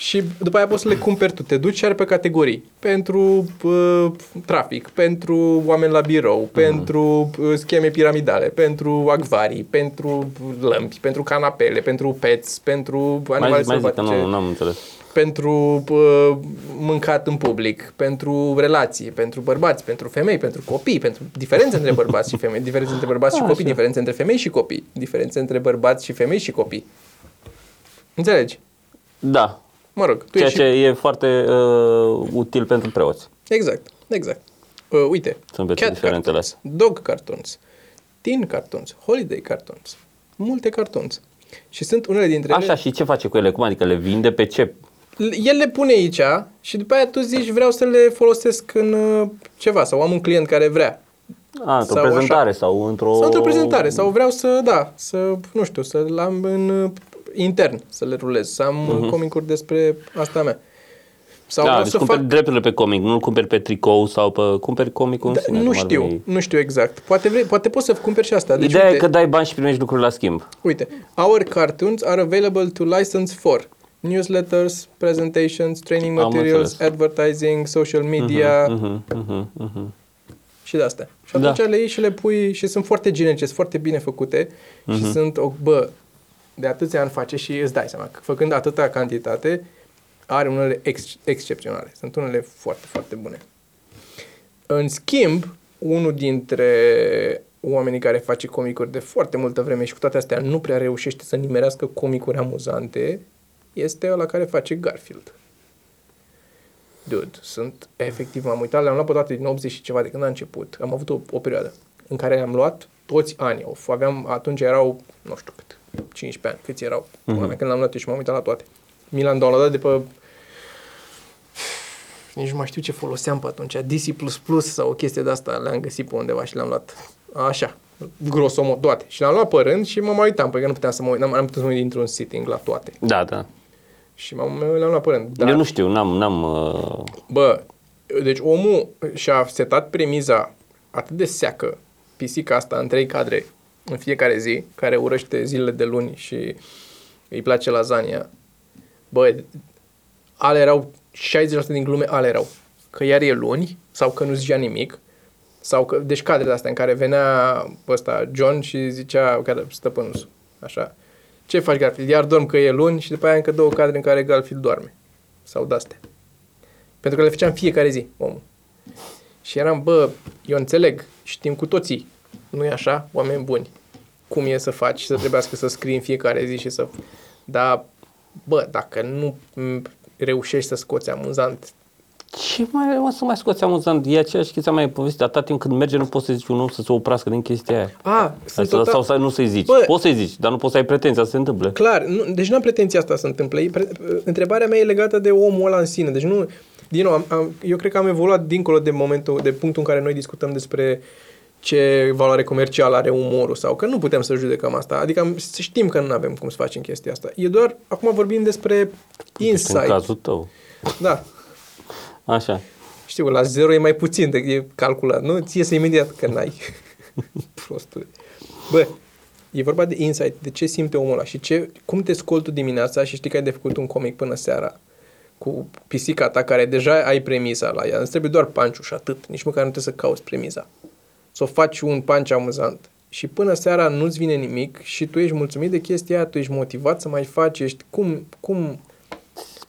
și după aia poți să le cumperi tu. Te duci și are pe categorii. Pentru uh, trafic, pentru oameni la birou, pentru uh, scheme piramidale, pentru acvarii, pentru lămpi, pentru canapele, pentru pets, pentru animale Mai, zi- mai zic că sălbatice nu, nu am înțeles. pentru uh, mâncat în public, pentru relații, pentru bărbați, pentru femei, pentru copii, pentru diferențe între bărbați și femei, diferențe între bărbați și A, copii, așa. diferențe între femei și copii, diferențe între bărbați și femei și copii. Înțelegi? Da. Mă rog, tu Ceea ești... ce e foarte uh, util pentru preoți. Exact, exact. Uh, uite, Sunt pe cat diferențele cartoons, dog cartoons, teen cartoons, holiday cartoons, multe cartoons. Și sunt unele dintre ele... Așa, și ce face cu ele? Cum adică le vinde pe ce? el le pune aici și după aia tu zici vreau să le folosesc în uh, ceva sau am un client care vrea. A, într-o Sau prezentare așa. sau într-o... Sau într-o prezentare sau vreau să, da, să, nu știu, să-l am în uh, intern, să le rulez, să am uh comicuri despre asta mea. Sau Mhm. Da, vreau deci să cumperi fac... drepturile pe comic, nu-l cumperi pe tricou sau pe... Cumperi comicul în Da, sine. nu cum ar știu, veni. nu știu exact. Poate, vrei, poate poți să cumperi și asta. Deci, Ideea uite, e că dai bani și primești lucruri la schimb. Uite, our cartoons are available to license for newsletters, presentations, training Am materials, înțeles. advertising, social media Mhm, mhm, mhm. și de astea. Și atunci Da. le iei și le pui și sunt foarte generice, sunt foarte bine făcute și sunt, o, bă, de atâția ani face și îți dai seama că făcând atâta cantitate, are unele ex- excepționale. Sunt unele foarte, foarte bune. În schimb, unul dintre oamenii care face comicuri de foarte multă vreme și cu toate astea nu prea reușește să nimerească comicuri amuzante, este ăla care face Garfield. Dude, sunt efectiv, m-am uitat, le-am luat pe toate din 80 și ceva de când a început. Am avut o, o perioadă în care am luat toți anii. Of, aveam, atunci erau, nu știu cât, 15 ani, câți erau. Mm-hmm. Când l-am luat eu și m-am uitat la toate. Mi l-am downloadat de pe nici nu mai știu ce foloseam pe atunci, DC++ sau o chestie de asta, le-am găsit pe undeva și le-am luat așa, grosomod, toate. Și le-am luat pe rând și mă mai uitam, pentru că nu puteam să mă uit, n-am, n-am putut să mă uit dintr-un sitting la toate. Da, da. Și m-am, le-am luat pe rând. Eu nu știu, n-am, n-am uh, Bă, deci omul și-a setat premiza atât de seacă, pisica asta în trei cadre în fiecare zi, care urăște zilele de luni și îi place lasagna. Bă, ale erau, 60% din glume ale erau. Că iar e luni, sau că nu zicea nimic, sau că, deci cadre de astea în care venea ăsta John și zicea, care stăpânul, așa, ce faci Garfield? Iar dorm că e luni și după aia încă două cadre în care Garfield doarme. Sau de-astea. Pentru că le făceam fiecare zi, omul. Și eram, bă, eu înțeleg, știm cu toții, nu e așa, oameni buni, cum e să faci și să trebuiască să scrii în fiecare zi și să... Dar, bă, dacă nu m, reușești să scoți amuzant, Ce mai mă să mai scoți amuzant? E aceeași chestia mai povestit. Atâta timp când merge, nu poți să zici un om să se oprească din chestia aia. a, sunt Sau, total... sau să nu să-i zici. Bă- poți să-i zici, dar nu poți să ai pretenția să se întâmple. Clar, nu, deci nu am pretenția asta să se întâmple. E Pre, întrebarea mea e legată de omul ăla în sine. Deci nu, din nou, am, am, eu cred că am evoluat dincolo de momentul, de punctul în care noi discutăm despre ce valoare comercială are umorul sau că nu putem să judecăm asta. Adică știm că nu avem cum să facem chestia asta. E doar, acum vorbim despre În insight. cazul tău. Da. Așa. Știu, la zero e mai puțin de e calculat, nu? Ți iese imediat că n-ai. (laughs) Prostule. Bă, e vorba de insight, de ce simte omul ăla și ce, cum te scoli tu dimineața și știi că ai de făcut un comic până seara cu pisica ta care deja ai premisa la ea. Îți trebuie doar panciu și atât. Nici măcar nu trebuie să cauți premisa. Să o faci un punch amuzant. Și până seara nu-ți vine nimic și tu ești mulțumit de chestia aia, tu ești motivat să mai faci, ești cum, cum,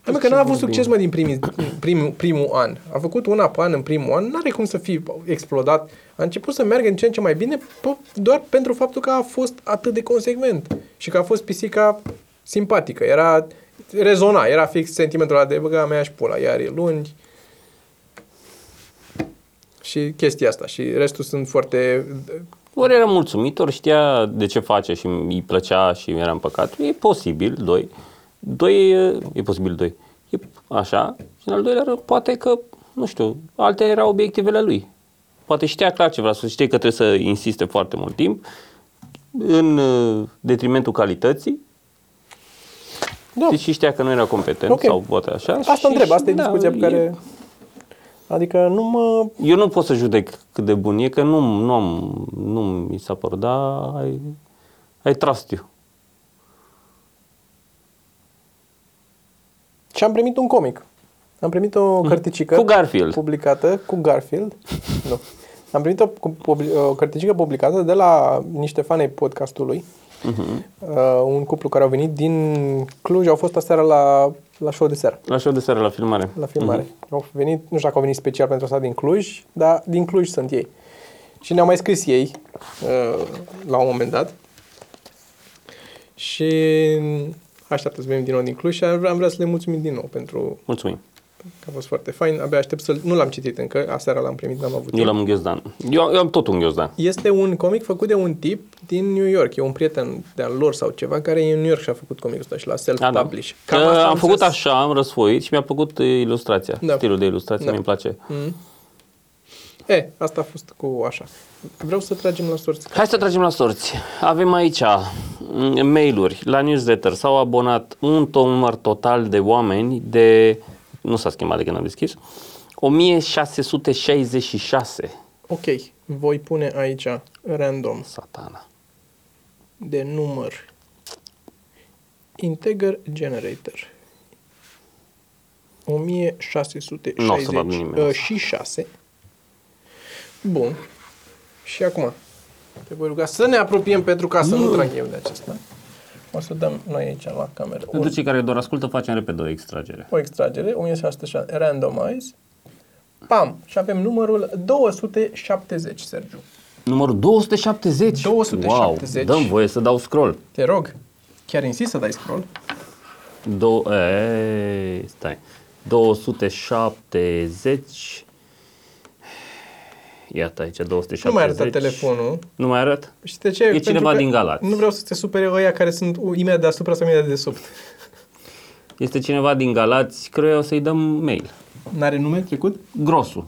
Hai mă, că n-a avut succes, mă, din primii, primul, primul an. A făcut una pe an în primul an, n-are cum să fie explodat. A început să meargă în ce în ce mai bine p- doar pentru faptul că a fost atât de consecvent și că a fost pisica simpatică. Era, rezona, era fix sentimentul ăla de băga mea și pula, iar e luni. Și chestia asta. Și restul sunt foarte... Ori era mulțumit, ori știa de ce face și îi plăcea și era împăcat. E posibil, doi. Doi, e, e posibil, doi. E așa. Și în al doilea rând, poate că, nu știu, alte erau obiectivele lui. Poate știa clar ce vrea să știe că trebuie să insiste foarte mult timp în uh, detrimentul calității Da. Deci și știa că nu era competent Ok. sau poate așa. Asta și, întreb, asta e da, discuția pe care... Adică nu mă... Eu nu pot să judec cât de bun e, că nu, nu, am, nu mi s-a părut, dar ai, ai trust you. Și am primit un comic. Am primit o cărticică Cu Garfield. publicată cu Garfield. (laughs) nu. Am primit o, cu- publi- o cărticică publicată de la niște fani ai podcastului. Mhm. Uh, un cuplu care au venit din Cluj, au fost aseară la, la show de seară, La show de seară, la filmare. la filmare. Au venit, nu știu dacă au venit special pentru asta din Cluj, dar din Cluj sunt ei. Și ne-au mai scris ei uh, la un moment dat. Și așteaptă să venim din nou din Cluj și am vrea, am vrea să le mulțumim din nou pentru Mulțumim. Că a fost foarte fain. Abia aștept să Nu l-am citit încă, aseară l-am primit, n-am avut Eu timp. l-am în ghiozdan. Eu, eu am tot un ghiozdan. Este un comic făcut de un tip din New York. E un prieten de-al lor sau ceva care e în New York și a făcut comicul ăsta și la self-publish. Că Cam asta am făcut înțeles. așa, am răsfoit și mi-a plăcut uh, ilustrația. Da. Stilul de ilustrație Da. mi-mi place. Mm. E, asta a fost cu așa. Vreau să tragem la sorți. Hai să tragem la sorți. Avem aici mm, mail-uri la newsletter. S-au abonat un to- număr total de oameni de... Nu s-a schimbat de când am deschis. 1666. Ok, voi pune aici random Satana. de număr. Integer generator. 1660 Nu o să vadă nimeni uh, asta. și 6. Bun. Și acum, te voi ruga să ne apropiem pentru ca să nu trag eu de acesta. O să dăm noi aici la cameră Pentru cei care doar ascultă, facem repede o extragere. o extragere, 1606, randomize. Pam! Și avem numărul 270, Sergiu. Numărul 270. 270. Wow, dăm voie să dau scroll. Te rog, chiar insist să dai scroll. Do- ei, stai. 270. Iată aici, 270. Nu mai arăta telefonul. Nu mai arăt? Și de ce? E Pentru cineva că din Galați. Nu vreau să te supere ăia care sunt imediat deasupra sau imediat de sub. Este cineva din Galați, cred o să-i dăm mail. N-are nume trecut? Grosul.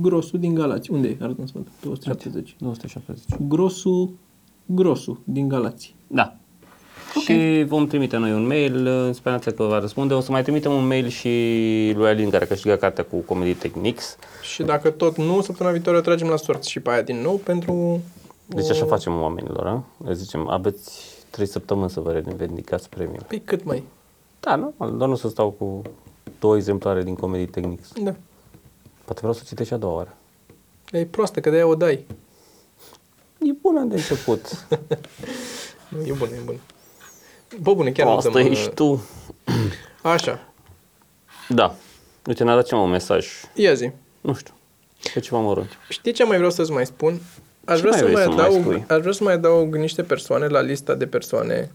Grosul din Galați. Unde e? Arată-mi să văd. 270. 270. Grosul, grosul din Galați. Da. Și vom trimite noi un mail în speranța că va răspunde. O să mai trimitem un mail și lui Alin care a câștigat cartea cu Comedy Techniques. Și dacă tot nu, săptămâna viitoare o tragem la sorți și pe aia din nou pentru... Deci așa facem oamenilor, a? Le zicem, aveți 3 săptămâni să vă revendicați premiul. Păi cât mai? Da, nu? Doar nu să stau cu două exemplare din Comedy Techniques. Da. Poate vreau să citești și a doua oară. E proastă, că de-aia o dai. E bună de început. (laughs) Nu, e bună, e bună. Bă, bune, chiar Asta îl dăm, ești tu. Așa. Da. Uite, ne-a dat ceva un mesaj. Ia zi. Nu știu. Pe ceva mărunt. Știi ce mai vreau să-ți mai spun? Aș Ce vrea, mai să vrei mai să mai adaug, spui? aș vrea să mai adaug niște persoane la lista de persoane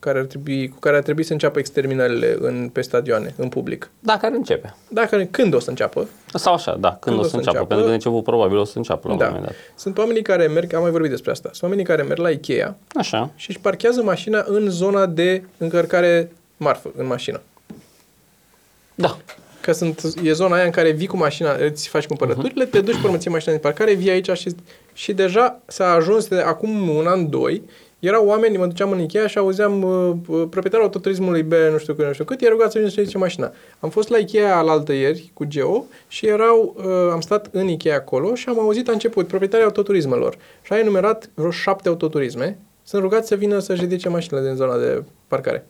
care ar trebui, cu care ar trebui să înceapă exterminările în, pe stadioane, în public. Da, care începe. Dacă, când o să înceapă? Sau așa, da, când, o să înceapă. Pentru că de început probabil o să înceapă la un da. moment dat. Sunt oamenii care merg, am mai vorbit despre asta, sunt oamenii care merg la Ikea Așa. și își parchează mașina în zona de încărcare marfă, în mașină. Da. Că sunt, e zona aia în care vii cu mașina, îți faci cumpărăturile, te duci pe urmă, ții mașina din parcare, vii aici și, și deja s-a ajuns de acum un an, doi, erau oameni, mă duceam în Ikea și auzeam uh, uh, proprietarul autoturismului B, nu știu cât, nu știu cât, e rugat să vină să ridice mașina. Am fost la Ikea alaltă ieri cu Geo și erau, uh, am stat în Ikea acolo și am auzit la început proprietarii autoturismelor și a enumerat vreo șapte autoturisme, sunt rugați să vină să-și ridice mașinile din zona de parcare.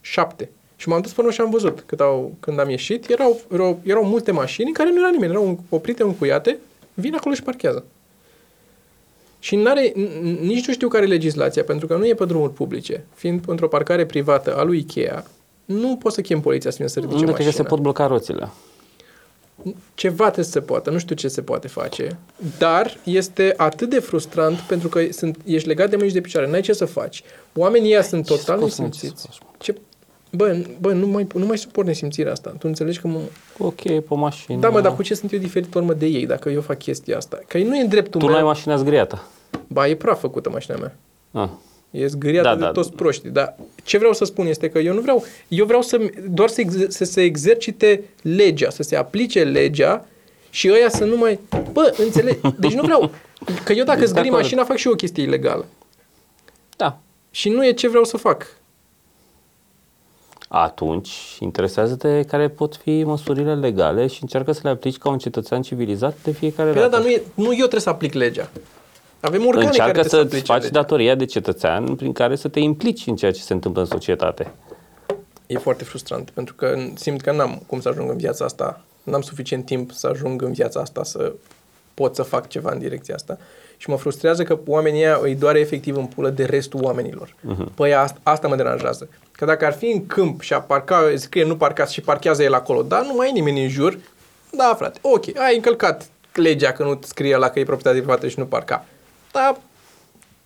Șapte. Și m-am dus până și am văzut cât au, când am ieșit, erau, erau, erau multe mașini în care nu era nimeni, erau oprite, încuiate, vin acolo și parchează. Și n-are, n- nici nu știu care e legislația, pentru că nu e pe drumuri publice. Fiind într-o parcare privată a lui Ikea, nu poți să chem poliția să vină să ridice Nu cred mașina. că se pot bloca roțile. Ceva trebuie să se poată, nu știu ce se poate face, dar este atât de frustrant pentru că sunt, ești legat de mâini și de picioare, n-ai ce să faci. Oamenii ăia sunt total poți să nesimțiți. faci, mă? Ce, bă, bă nu, mai, nu mai suport nesimțirea asta. Tu înțelegi că mă... Ok, pe mașină. Da, mă, dar cu ce sunt eu diferit urmă de ei dacă eu fac chestia asta? Că nu e în dreptul Tu meu. nu ai mașina zgriată. Ba, e praf făcută mașina mea. Ah. E zgâriată Da, de da. toți proștii. Dar ce vreau să spun este că eu nu vreau, eu vreau să, doar să, ex, să se exercite legea, să se aplice legea și ăia să nu mai... Bă, înțeleg? (laughs) Deci nu vreau... Că eu dacă Deci, de zgâri acord. mașina fac și eu o chestie ilegală. Da. Și nu e ce vreau să fac. Atunci, interesează-te care pot fi măsurile legale și încearcă să le aplici ca un cetățean civilizat de fiecare Păi da, dată. dar nu, e, nu eu trebuie să aplic legea. Avem organe Încearcă care să trebuie îți să faci aplice legea. datoria de cetățean prin care să te implici în ceea ce se întâmplă în societate. E foarte frustrant, pentru că simt că n-am cum să ajung în viața asta, n-am suficient timp să ajung în viața asta să pot să fac ceva în direcția asta. Și mă frustrează că oamenii ăia îi doare efectiv în pulă de restul oamenilor. Uh-huh. Păi asta, asta mă deranjează. Că dacă ar fi în câmp și a parca, scrie nu parcați și parchează el acolo, dar nu mai e nimeni în jur, da, frate, ok, ai încălcat legea că nu scrie la că e proprietate privată și nu parca. Dar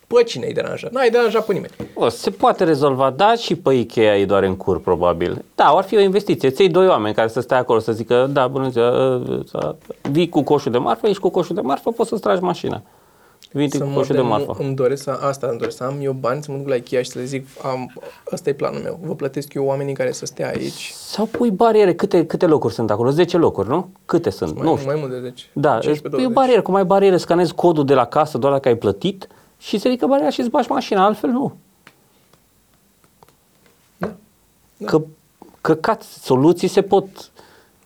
pe cine îi deranja? N-ai deranjat pe nimeni. O, se poate rezolva, da, și pe Ikea e doar în cur, probabil. Da, ar fi o investiție. Ți doi oameni care să stea acolo să zică, da, bună ziua, ă, să vii cu coșul de marfă, ești cu coșul de marfă, poți să-ți tragi mașina. Vii cu Să coșul de mă, marfă. nu, îmi doresc să, asta îmi doresc, să am eu bani, să mă duc la Ikea și să le zic, am, ăsta e planul meu, vă plătesc eu oamenii care să stea aici, Sau pui bariere, câte, câte locuri sunt acolo? 10 locuri, nu? Câte sunt? mai, nu știu. mai mult de 10, Da, 15, pui o 20. barieră, cum ai bariere, scanezi codul de la casă doar dacă ai plătit și se ridică bariera și îți bagi mașina, altfel nu. Da. Da. Că, căcat, soluții se pot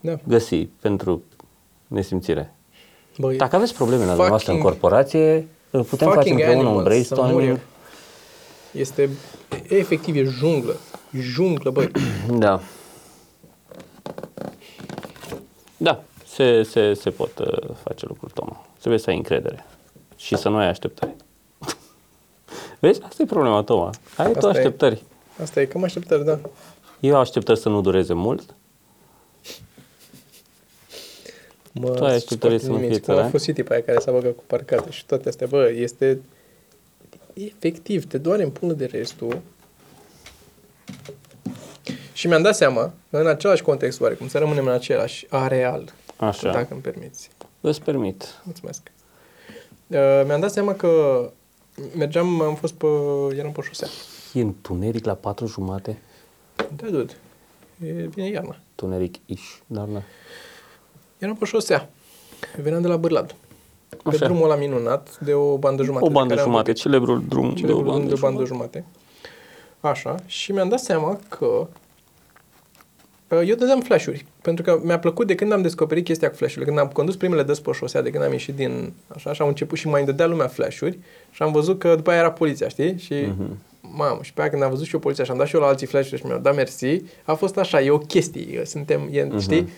Da. găsi pentru nesimțire. Băi, Dacă aveți probleme la dumneavoastră în fucking- corporație, îl putem face fucking împreună un animals, să mor brainstorming. eu. Este, efectiv, e junglă, junglă, băi. (clears throat) Da. Da, se, se, se pot uh, face lucruri, Toma. Trebuie să ai încredere și să nu ai așteptări. (laughs) Vezi? Asta e problema, Toma. Ai Asta tu e. așteptări. Asta e cam așteptări, da. Eu am așteptări să nu dureze mult. Mă, Tu ai așteptări să nu nimic. fie Cum a țăran? fost tipa aia care s-a băgat cu parcate și toate astea, bă, este efectiv, te doare în pulă de restul. Și mi-am dat seama, în același context oarecum, să rămânem în același areal, Așa. dacă îmi permiți. Îți permit. Mulțumesc. Uh, mi-am dat seama că mergeam, am fost pe, eram pe șosea. E întuneric la patru jumate. Da, dude, e, vine iarna. Tuneric iș, dar da. Eram pe șosea. Veneam de la Bârlad. Pe Așa. drumul ăla minunat de o bandă jumătate. O de bandă care am jumate, celebrul drum cele de o de, bandă de o bandă jumate. jumate. Așa. Și mi-am dat seama că uh, eu dădeam flash-uri. Pentru că mi-a plăcut de când am descoperit chestia cu flash-urile. Când am condus primele dăți pe șosea, de când am ieșit din... Așa, și am început și mai dădea lumea flash-uri. Și am văzut că după aia era poliția, știi? Și Mhm. Mamă, și pe aia când am văzut și eu poliția și am dat și eu la alții flash-uri și mi-au dat mersi, a fost așa, e o chestie, eu suntem, e, Mhm, știi?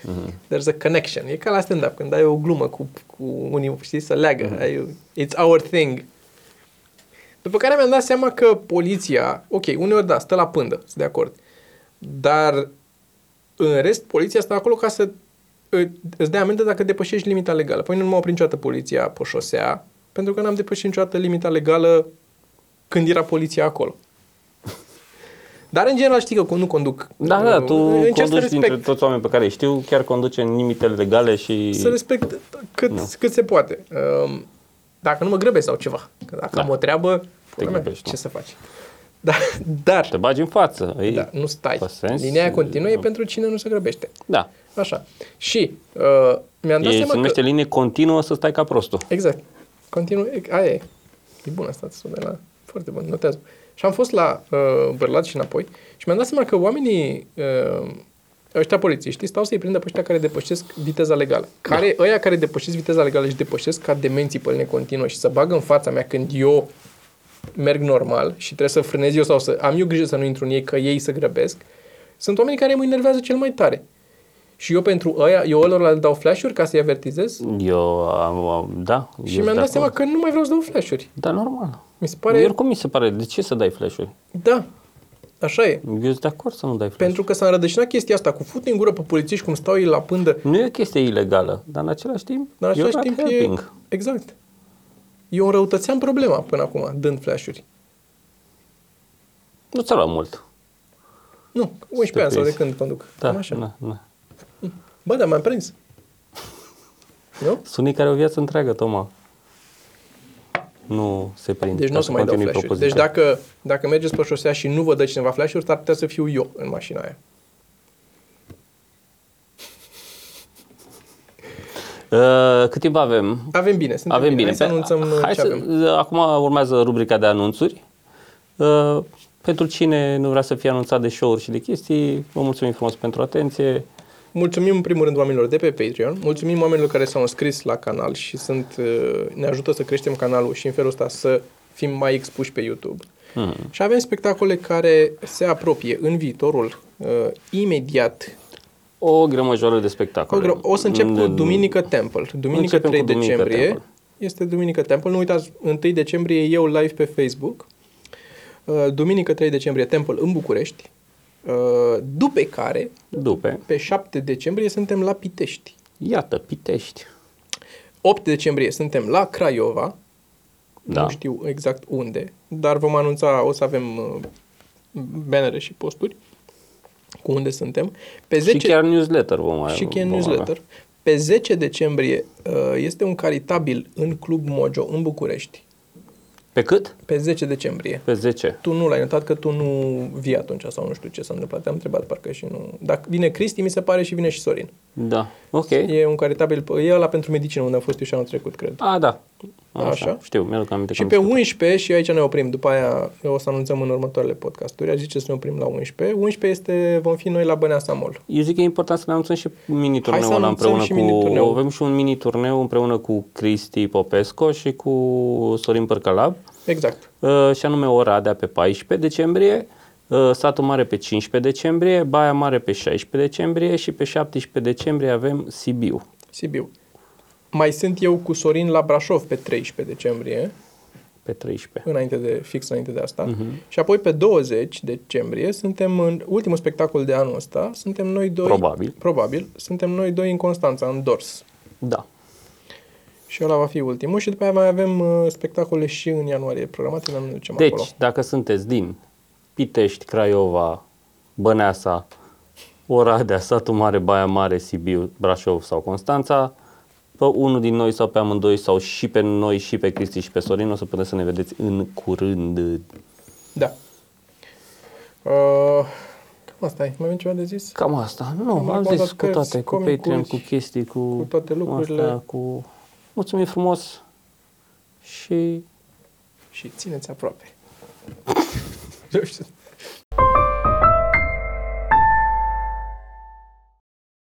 There's a connection. E ca la stand-up, când ai o glumă cu, cu unii, știi, să leagă. Mhm. Ai, it's our thing. După care mi-am dat seama că poliția, ok, uneori da, stă la pândă, sunt de acord, dar în rest, poliția stă acolo ca să î- îți dea amendă dacă depășești limita legală. Păi nu m-a oprit niciodată poliția pe șosea, pentru că n-am depășit niciodată limita legală când era poliția acolo. Dar în general știi că nu conduc. Da, da, tu Încerc să conduci dintre respect, toți oamenii pe care îi știu, chiar conduce în limitele legale și... să respect cât, Nu. cât se poate. Um, Dacă nu mă grăbesc sau ceva. Că dacă Da. am o treabă, pula mea, grăbești, ce nu. să faci? Da, dar, Te bagi în față. Ei, da, nu stai. pe sens, Linia aia continuă e nu. pentru cine nu se grăbește. Da. Așa. Și uh, mi-am dat E, se seama numește că... linie continuă să stai ca prostul. Exact. Continuu, e- aia e. E bun asta, de la... Foarte bun, notează. Și am fost la uh, Bărlat și înapoi și mi-am dat seama că oamenii, uh, ăștia polițiștii, stau să-i prindă pe ăștia care depășesc viteza legală. Care, ăia care depășesc viteza legală și depășesc ca demenții pe linie continuă și să bagă în fața mea când eu merg normal și trebuie să frânez eu sau să am eu grijă să nu intru în ei, că ei să grăbesc, sunt oamenii care mă enervează cel mai tare. Și eu pentru ăia, eu lor le dau flash-uri ca să-i avertizez Eu am, am- da. și eu mi-am sunt dat de seama acord. că nu mai vreau să dau flash-uri. Da, normal. Mi se Pare... pare... Oricum mi se pare, de ce să dai flash-uri? Da, așa e. Eu sunt de acord să nu dai flash Pentru că s-a înrădăcinat chestia asta cu fut în gură pe polițiști cum stau ei la pândă. Nu e o chestie ilegală, dar în același timp, Dar în același you're timp not e... helping. Exact. Eu înrăutățeam problema până acum, dând flash-uri. Nu ți-a luat mult. Nu, 11 ani sau de prins. când conduc. Da, Cam așa. da, da. Bă, dar m-am prins. Nu? Sunt unii care au o viață întreagă, Toma. Nu se prind. Deci nu ca o să mai dau continui flash-uri. propoziția. Deci dacă, dacă mergeți pe șosea și nu vă dă cineva flash-uri, s-ar putea să fiu eu în mașina aia. Uh, cât timp avem? Avem bine, suntem Avem bine. Hai să Pe- anunțăm Hai ce să, avem. Acum urmează rubrica de anunțuri. Uh, pentru cine nu vrea să fie anunțat de show-uri și de chestii, vă mulțumim frumos pentru atenție. Mulțumim în primul rând oamenilor de pe Patreon, mulțumim oamenilor care s-au înscris la canal și sunt, uh, ne ajută să creștem canalul și în felul ăsta să fim mai expuși pe YouTube. Hmm. Și avem spectacole care se apropie în viitorul uh, imediat. O grămăjoară de O, spectacole. gro- o să încep cu În- Duminică Temple. Duminică Începem 3 cu Duminică decembrie. Temple. Este Duminică Temple. Nu uitați, 1 decembrie eu live pe Facebook. Uh, Duminică 3 decembrie Temple în București. Uh, după care, După, pe 7 decembrie, suntem la Pitești. iată, Pitești. 8 decembrie suntem la Craiova, Da. nu știu exact unde, dar vom anunța, o să avem uh, bannere și posturi cu unde suntem. Pe 10 Și chiar newsletter vom mai și chiar vom newsletter. Pe 10 decembrie uh, este un caritabil în Club Mojo în București. Pe cât? Pe 10 decembrie. Pe 10. Tu nu l-ai notat că tu nu vii atunci sau nu știu ce s-a întâmplat. Te-am întrebat parcă și nu... Dacă vine Cristi, mi se pare și vine și Sorin. Da. Ok. E un caritabil, e ăla pentru medicină, unde am fost eu și anul trecut, cred. A, da. Așa. Așa. Știu, mi-aduc aminte. Și că am pe discutat. 11, și aici ne oprim, după aia o să anunțăm în următoarele podcasturi, aș zice să ne oprim la 11. 11 este, vom fi noi la Băneasa Mall. Eu zic că e important să ne anunțăm și mini-turneul Hai să ăla anunțăm împreună și cu... mini-turneul. Avem și un mini-turneu împreună cu Cristi Popesco și cu Sorin Părcălab. Exact. Uh, și anume Oradea pe 14 decembrie, uh, Satul Mare pe 15 decembrie, Baia Mare pe 16 decembrie și pe 17 decembrie avem Sibiu. Sibiu. Mai sunt eu cu Sorin la Brașov pe 13 decembrie, Pe 13. înainte de, fix înainte de asta. Uh-huh. Și apoi pe 20 decembrie suntem în ultimul spectacol de anul ăsta, suntem noi doi... Probabil. Probabil. Suntem noi doi în Constanța, în Dors. Da. Și ăla va fi ultimul și după aia mai avem uh, spectacole și în ianuarie programate, dar nu ne ducem Deci, acolo. dacă sunteți din Pitești, Craiova, Băneasa, Oradea, Satul Mare, Baia Mare, Sibiu, Brașov sau Constanța, pe unul din noi sau pe amândoi sau și pe noi și pe Cristi și pe Sorin o să puteți să ne vedeți în curând. Da. Uh, cam asta e. Mai avem ceva de zis? Cam asta. Nu, Am am recomandat zis cu cărți, toate, cu comicuri, Patreon, cu chestii, cu, cu toate lucrurile. Astea, cu... Mulțumim frumos și Și țineți aproape. Nu (laughs) știu.